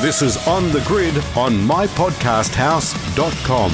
This is On the Grid on mypodcasthouse.com.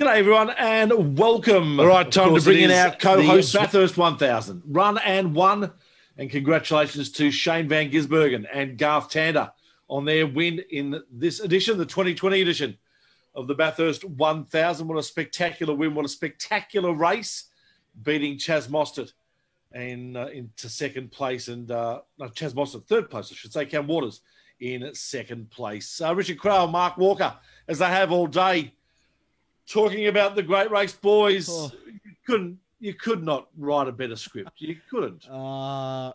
G'day, everyone, and welcome. All right, time to bring in our co-host. the Bathurst 1000. Run and won. And congratulations to Shane Van Gisbergen and Garth Tander on their win in this edition, the 2020 edition of the Bathurst 1000. What a spectacular win. What a spectacular race, beating Chaz Mostert and uh, into second place. And uh, no, Chaz Mostert, third place, I should say. Cam Waters in second place. Uh, Richard Crowe, Mark Walker, as they have all day, talking about the great race boys. Oh. You couldn't, you could not write a better script. You couldn't. Uh,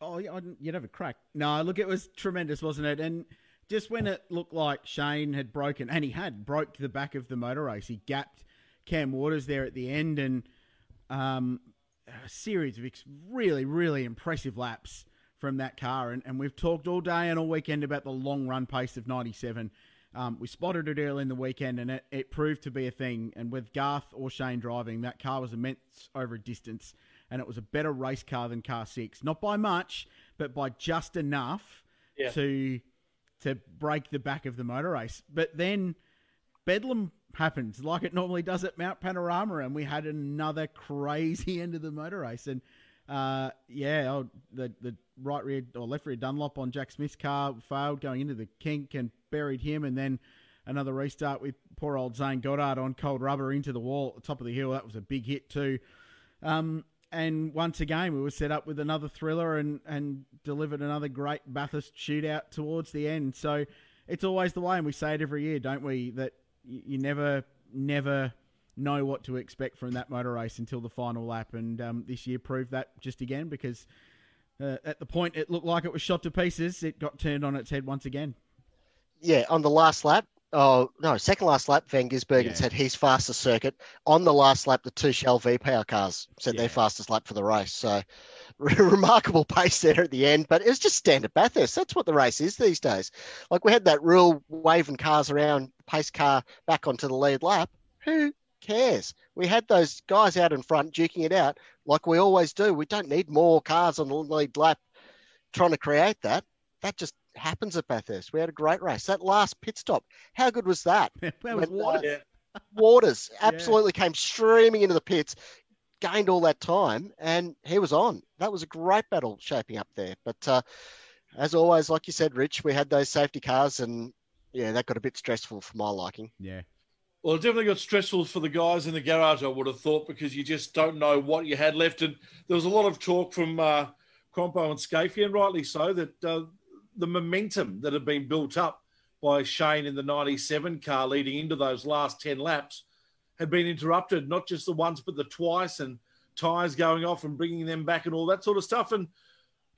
oh, yeah, you'd have a crack. No, look, it was tremendous, wasn't it? And just when it looked like Shane had broken, and he had broke the back of the motor race, he gapped Cam Waters there at the end, and um, a series of ex- really, really impressive laps from that car. And, and we've talked all day and all weekend about the long run pace of 97. Um, we spotted it early in the weekend, and it, it proved to be a thing. And with Garth or Shane driving, that car was immense over a distance, and it was a better race car than car six. Not by much, but by just enough Yeah. to to break the back of the motor race. But then Bedlam happens like it normally does at Mount Panorama, and we had another crazy end of the motor race. And uh, yeah, oh, the the right rear or left rear Dunlop on Jack Smith's car failed going into the kink and buried him, and then another restart with poor old Zane Goddard on cold rubber into the wall at the top of the hill. That was a big hit too. Um, and once again, we were set up with another thriller and, and delivered another great Bathurst shootout towards the end. So it's always the way, and we say it every year, don't we? That you, you never, never know what to expect from that motor race until the final lap. And um, this year proved that just again because uh, at the point it looked like it was shot to pieces, it got turned on its head once again. Yeah, on the last lap. Oh no, second last lap, Van Gisbergen Yeah. said he's fastest circuit. On the last lap, the two Shell V Power cars said Yeah. their fastest lap for the race. So remarkable pace there at the end, but it was just standard Bathurst. That's what the race is these days. Like we had that real waving cars around, pace car back onto the lead lap. Who cares? We had those guys out in front duking it out like we always do. We don't need more cars on the lead lap trying to create that. That just happens at Bathurst. We had a great race. That last pit stop, how good was that? that was When, what? uh, Waters absolutely came streaming into the pits, gained all that time, and he was on. That was a great battle shaping up there. But uh, as always, like you said, Rich, we had those safety cars, and yeah, that got a bit stressful for my liking. Yeah. Well, it definitely got stressful for the guys in the garage, I would have thought, because you just don't know what you had left. And there was a lot of talk from uh, Crompo and Scafie, and rightly so, that uh, the momentum that had been built up by Shane in the 97 car leading into those last 10 laps had been interrupted, not just the once, but the twice, and tyres going off and bringing them back and all that sort of stuff. And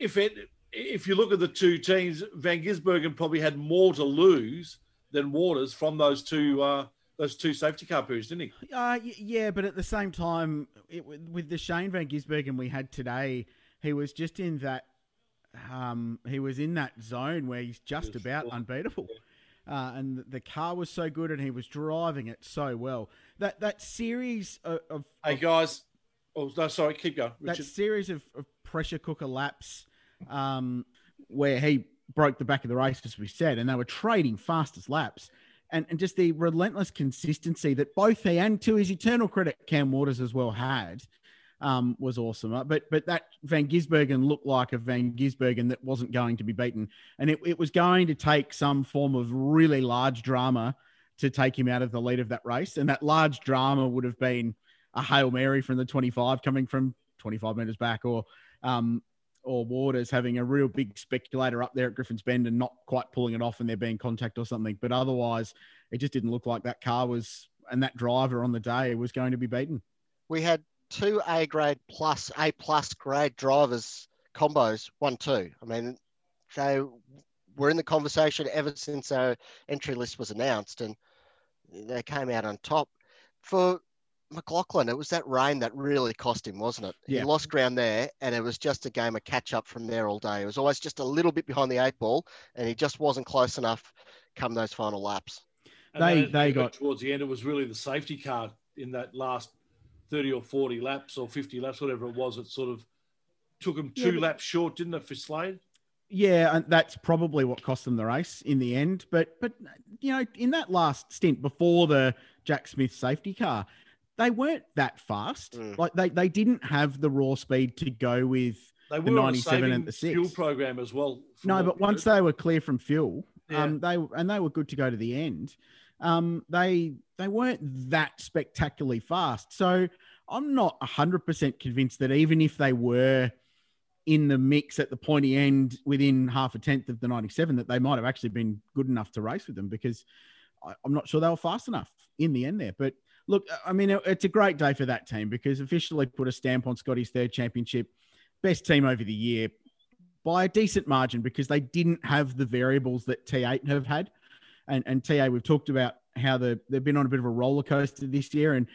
if it, if you look at the two teams, Van Gisbergen probably had more to lose than Waters from those two uh, those two safety car periods, didn't he? Uh, yeah, but at the same time, it, with the Shane Van Gisbergen we had today, he was just in that, um, he was in that zone where he's just Yes, about unbeatable. Uh, and the car was so good, and he was driving it so well. That that series of, of Hey guys, oh no, sorry, keep going, that series of, of pressure cooker laps um, where he broke the back of the race, as we said, and they were trading fastest laps. And, and just the relentless consistency that both he and to his eternal credit, Cam Waters as well had um, was awesome. Uh, But but that Van Gisbergen looked like a Van Gisbergen that wasn't going to be beaten. And it, it was going to take some form of really large drama to take him out of the lead of that race. And that large drama would have been a Hail Mary from the 25 coming from 25 metres back or um, or Waters having a real big speculator up there at Griffin's Bend and not quite pulling it off and there being contact or something. But otherwise, it just didn't look like that car was and that driver on the day was going to be beaten. We had two A grade plus A plus grade drivers combos, one two. I mean, they were in the conversation ever since our entry list was announced, and they came out on top. For McLaughlin, it was that rain that really cost him, wasn't it? Yeah. He lost ground there, and it was just a game of catch up from there all day. It was always just a little bit behind the eight ball, and he just wasn't close enough come those final laps. And They- then they got- towards the end. It was really the safety car in that last thirty or forty laps or fifty laps, whatever it was. It sort of took them Yeah, two but- laps short, didn't it, for Slade? Yeah, and that's probably what cost them the race in the end. But but you know, in that last stint before the Jack Smith safety car, they weren't that fast. Mm. Like they they didn't have the raw speed to go with They the were on a 97 and the six. fuel program as well. No, but once they were clear from fuel, Yeah. um, they and they were good to go to the end. Um, they they weren't that spectacularly fast. So I'm not hundred percent convinced that even if they were in the mix at the pointy end within half a tenth of the 97, that they might have actually been good enough to race with them because I, I'm not sure they were fast enough in the end there. But look, I mean, it's a great day for that team because officially put a stamp on Scotty's third championship, best team over the year by a decent margin because they didn't have the variables that T8 have had. And, and TA, we've talked about how the, they've been on a bit of a roller coaster this year. And,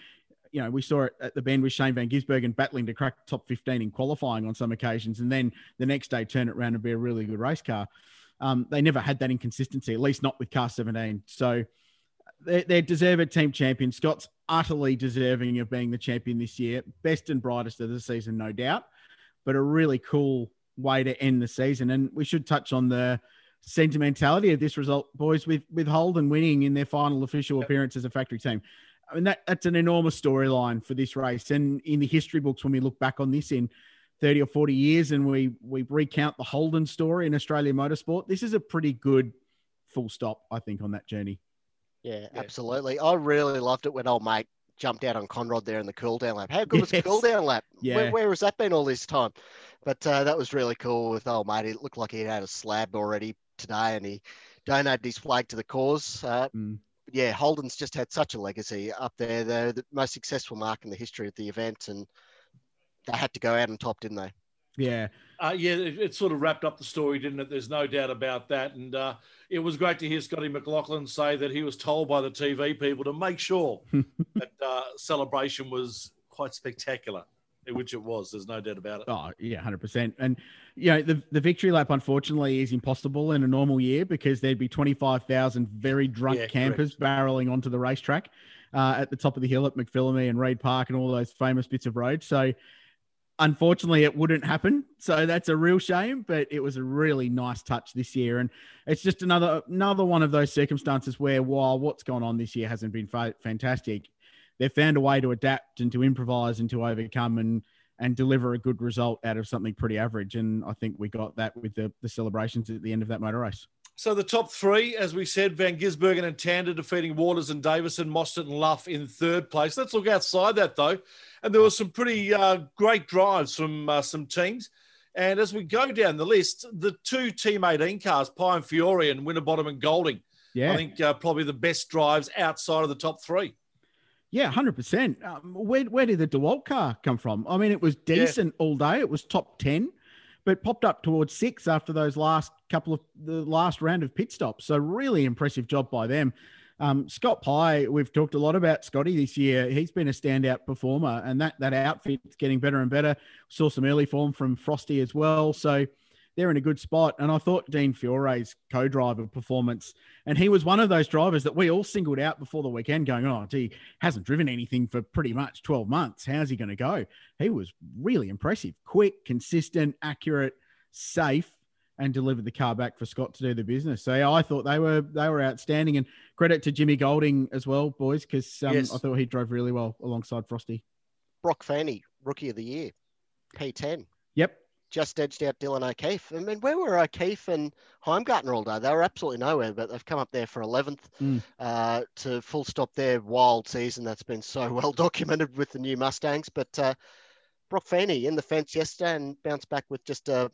you know, we saw it at the bend with Shane Van Gisbergen battling to crack top 15 in qualifying on some occasions. And then the next day turn it around and be a really good race car. Um, they never had that inconsistency, at least not with car 17. So they're, they're deserved team champion. Scott's utterly deserving of being the champion this year. Best and brightest of the season, no doubt. But a really cool way to end the season. And we should touch on the sentimentality of this result, boys, with with Holden winning in their final official appearance as a factory team. I mean, that, that's an enormous storyline for this race. And in the history books, when we look back on this in 30 or 40 years and we we recount the Holden story in Australian motorsport, this is a pretty good full stop, I think, on that journey. Yeah, Yeah. absolutely. I really loved it when old mate jumped out on Conrod there in the cool down lap. How good was the cool down lap? Yeah. Where, where has that been all this time? But uh, that was really cool with old mate. It looked like he had a slab already today and he donated his flag to the cause. Uh, Mm. yeah, Holden's just had such a legacy up there. They're the most successful marque in the history of the event and they had to go out on top, didn't they? Yeah. Uh, yeah, it, it sort of wrapped up the story, didn't it? There's no doubt about that. And uh, it was great to hear Scotty McLaughlin say that he was told by the TV people to make sure that uh, celebration was quite spectacular, which it was. There's no doubt about it. Oh, yeah, hundred percent. And you know, the the victory lap unfortunately is impossible in a normal year because there'd be twenty five thousand very drunk Yeah, campers barreling onto the racetrack uh, at the top of the hill at McPhillamy and Reid Park and all those famous bits of road. So unfortunately it wouldn't happen. So that's a real shame, but it was a really nice touch this year. And it's just another another one of those circumstances where while what's gone on this year hasn't been fa- fantastic, they've found a way to adapt and to improvise and to overcome and and deliver a good result out of something pretty average. And I think we got that with the, the celebrations at the end of that motor race. So the top three, as we said, Van Gisbergen and Tander defeating Waters and Davison, Mostert and Luff in third place. Let's look outside that though, and there were some pretty uh, great drives from uh, some teams. And as we go down the list, the two Team 18 cars, Pye and Fiore and Winterbottom and Golding, Yeah. I think uh, probably the best drives outside of the top three. Yeah, hundred percent. Um, where where did the Dewalt car come from? I mean, it was decent all day. It was top ten, but popped up towards six after those last couple of the last round of pit stops. So really impressive job by them. Um, Scott Pye, we've talked a lot about Scotty this year. He's been a standout performer, and that that outfit's getting better and better. Saw some early form from Frosty as well. So they're in a good spot. And I thought Dean Fiore's co-driver performance, and he was one of those drivers that we all singled out before the weekend, going, "Oh, he hasn't driven anything for pretty much 12 months. How's he going to go?" He was really impressive, quick, consistent, accurate, safe, and delivered the car back for Scott to do the business. So yeah, I thought they were they were outstanding, and credit to Jimmy Golding as well, boys, because um, Yes. I thought he drove really well alongside Frosty. Brock Fanny, rookie of the year, P10. Yep. Just edged out Dylan O'Keeffe. I mean, where were O'Keeffe and Heimgartner all day? They were absolutely nowhere, but they've come up there for 11th Mm. uh, to full stop their wild season that's been so well documented with the new Mustangs. But uh, Brock Fanny in the fence yesterday and bounced back with just a,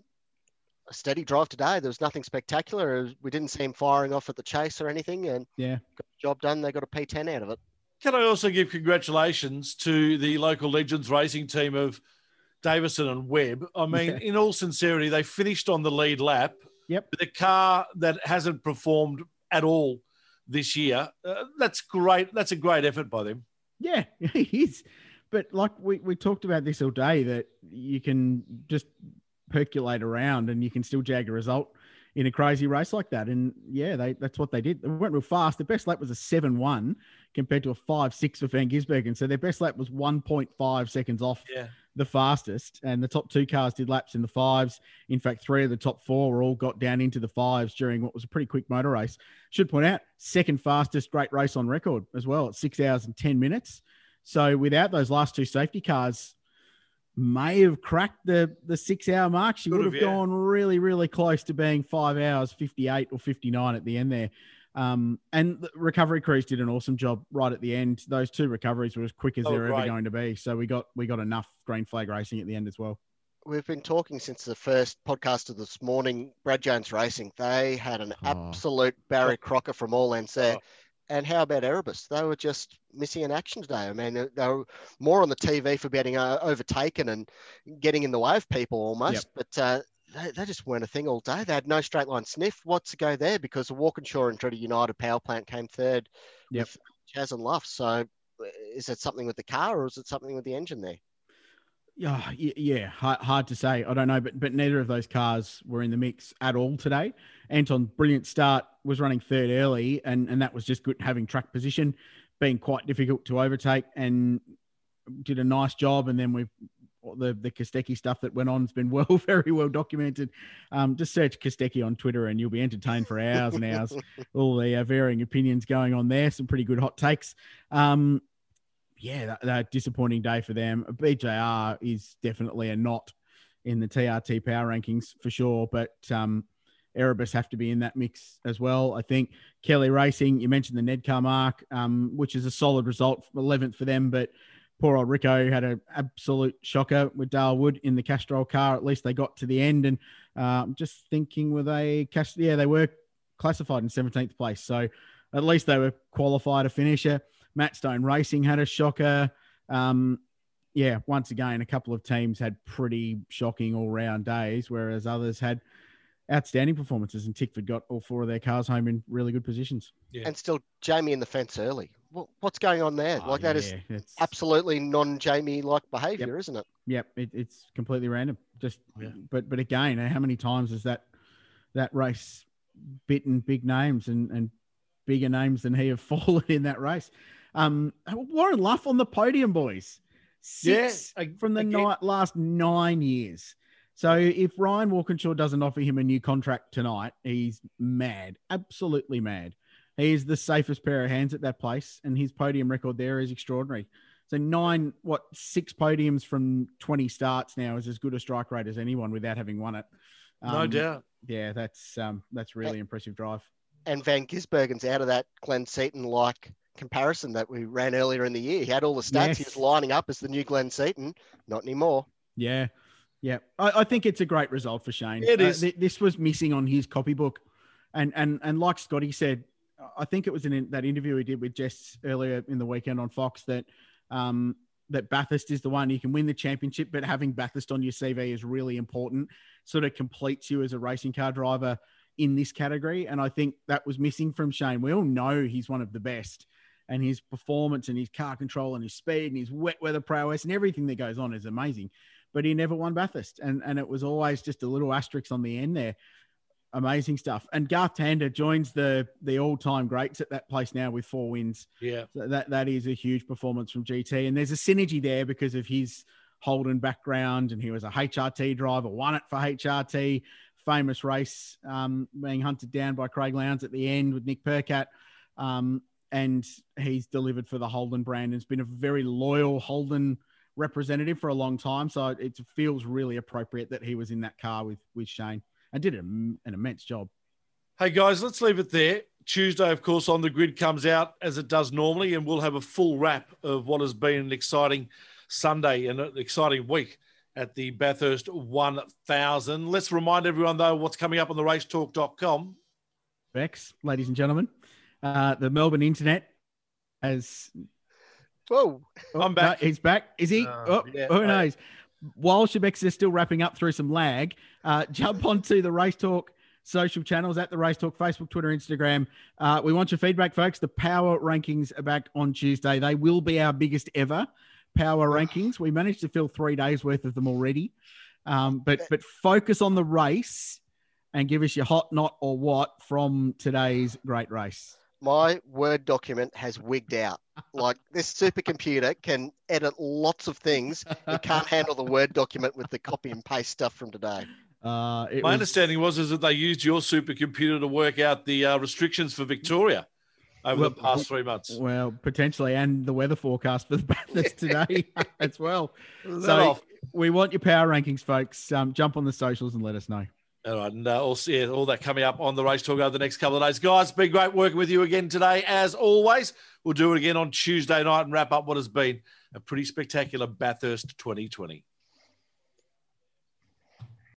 a steady drive today. There was nothing spectacular. We didn't see him firing off at the chase or anything, and Yeah. got the job done. They got a P10 out of it. Can I also give congratulations to the local Legends racing team of Davison and Webb? I mean, Yeah. in all sincerity, they finished on the lead lap. Yep. With a car that hasn't performed at all this year. Uh, that's great. That's a great effort by them. Yeah, he is. But like we, we talked about this all day, that you can just percolate around and you can still jag a result in a crazy race like that. And yeah, they that's what they did. They went real fast. The best lap was a 7 1 compared to a 5 6 for Van Gisbergen. So their best lap was 1.5 seconds off Yeah. The fastest, and the top two cars did laps in the fives. In fact, three of the top four were all got down into the fives during what was a pretty quick motor race. Should point out, second fastest great race on record as well at six hours and 10 minutes. So without those last two safety cars, may have cracked the the six hour mark. She Could would have, have yeah. gone really, really close to being five hours, 58 or 59 at the end there. Um, and the recovery crews did an awesome job right at the end. Those two recoveries were as quick as Oh, they're ever going to be. So we got we got enough green flag racing at the end as well. We've been talking since the first podcast of this morning. Brad Jones Racing, they had an Oh. absolute Barry Crocker from all ends there. Oh. And how about Erebus? They were just missing in action today. I mean, they- were more on the TV for getting uh, overtaken and getting in the way of people almost. But uh, they, they just weren't a thing all day. They had no straight line sniff. What's to go there? Because the Walkinshaw Andretti United power plant came third Yep. with Chaz and Luff. So is it something with the car or is it something with the engine there? Yeah, yeah, hard, hard to say. I don't know, but but neither of those cars were in the mix at all today. Anton, brilliant start, was running third early, and and that was just good having track position, being quite difficult to overtake, and did a nice job. And then we've the the Kostecki stuff that went on has been well, very well documented. Um, just search Kostecki on Twitter, and you'll be entertained for hours and hours. All the uh, varying opinions going on there. Some pretty good hot takes. Um, yeah, that, that disappointing day for them. BJR is definitely a not in the TRT power rankings for sure, but um, Erebus have to be in that mix as well. I think Kelly Racing, you mentioned the Nedcar mark, um, which is a solid result, 11th for them, but poor old Rico had an absolute shocker with Dale Wood in the Castrol car. At least they got to the end, and uh, I'm just thinking, were they Cast? Yeah, they were classified in 17th place, so at least they were qualified a finisher. Matt Stone Racing had a shocker. Um, yeah, once again, a couple of teams had pretty shocking all round days, whereas others had outstanding performances. And Tickford got all four of their cars home in really good positions. Yeah. And still Jamie in the fence early. What, what's going on there? Oh, like that is yeah, it's, absolutely non-Jamie like behaviour, isn't it? Yep, it, it's completely random. Just, Yeah. but but again, how many times has that that race bitten big names and and bigger names than he have fallen in that race? Um, Warren Luff on the podium, boys. Six Yeah, from the again. night last nine years. So if Ryan Walkinshaw doesn't offer him a new contract tonight, he's mad, absolutely mad. He is the safest pair of hands at that place, and his podium record there is extraordinary. So nine, what six podiums from twenty starts now is as good a strike rate as anyone without having won it. no Um, doubt. Yeah, that's um, that's really impressive drive. And Van Gisbergen's out of that Glenn Seton like comparison that we ran earlier in the year. He had all the stats. He was lining up as the new Glenn Seton. Not anymore. Yeah, yeah. I, I think it's a great result for Shane. It Uh, is. thi- this was missing on his copybook, and and and like Scotty said, I think it was in that interview he did with Jess earlier in the weekend on Fox that um, that Bathurst is the one you can win the championship, but having Bathurst on your CV is really important. Sort of completes you as a racing car driver in this category, and I think that was missing from Shane. We all know he's one of the best. And his performance and his car control and his speed and his wet weather prowess and everything that goes on is amazing but he never won Bathurst. And, and it was always just a little asterisk on the end there. Amazing stuff. And Garth Tander joins the the all time greats at that place now with four wins. Yeah. So that that is a huge performance from GT. And there's a synergy there because of his Holden background, and he was a HRT driver, won it for HRT. Famous race um, being hunted down by Craig Lowndes at the end with Nick Percat. Um, and he's delivered for the Holden brand and has been a very loyal Holden representative for a long time. So it feels really appropriate that he was in that car with with Shane and did an, an immense job. Hey guys, let's leave it there. Tuesday, of course, on the grid comes out as it does normally, and we'll have a full wrap of what has been an exciting Sunday and an exciting week at the Bathurst 1000. Let's remind everyone, though, what's coming up on the racetalk.com. Bex, ladies and gentlemen, uh, the Melbourne Internet has. Whoa. Oh, I'm back. no, he's back. Is he? Uh, oh, yeah, who I- knows? While Shebex is still wrapping up through some lag, uh, jump onto the Race Talk social channels at the Race Talk, Facebook, Twitter, Instagram. Uh, we want your feedback, folks. The power rankings are back on Tuesday. They will be our biggest ever power rankings. We managed to fill three days worth of them already. Um, but but focus on the race and give us your hot, not, or what from today's great race. my Word document has wigged out. Like this supercomputer can edit lots of things. It can't handle the Word document with the copy and paste stuff from today. Uh, it My was- understanding was is that they used your supercomputer to work out the uh, restrictions for Victoria over Well, the past three months. Well, potentially, and the weather forecast for the Bathurst today as well. So off? we want your power rankings, folks. Um, jump on the socials and let us know. All right, and uh, all, yeah, all that coming up on the race talk over the next couple of days. Guys, been great working with you again today, as always. We'll do it again on Tuesday night and wrap up what has been a pretty spectacular Bathurst 2020.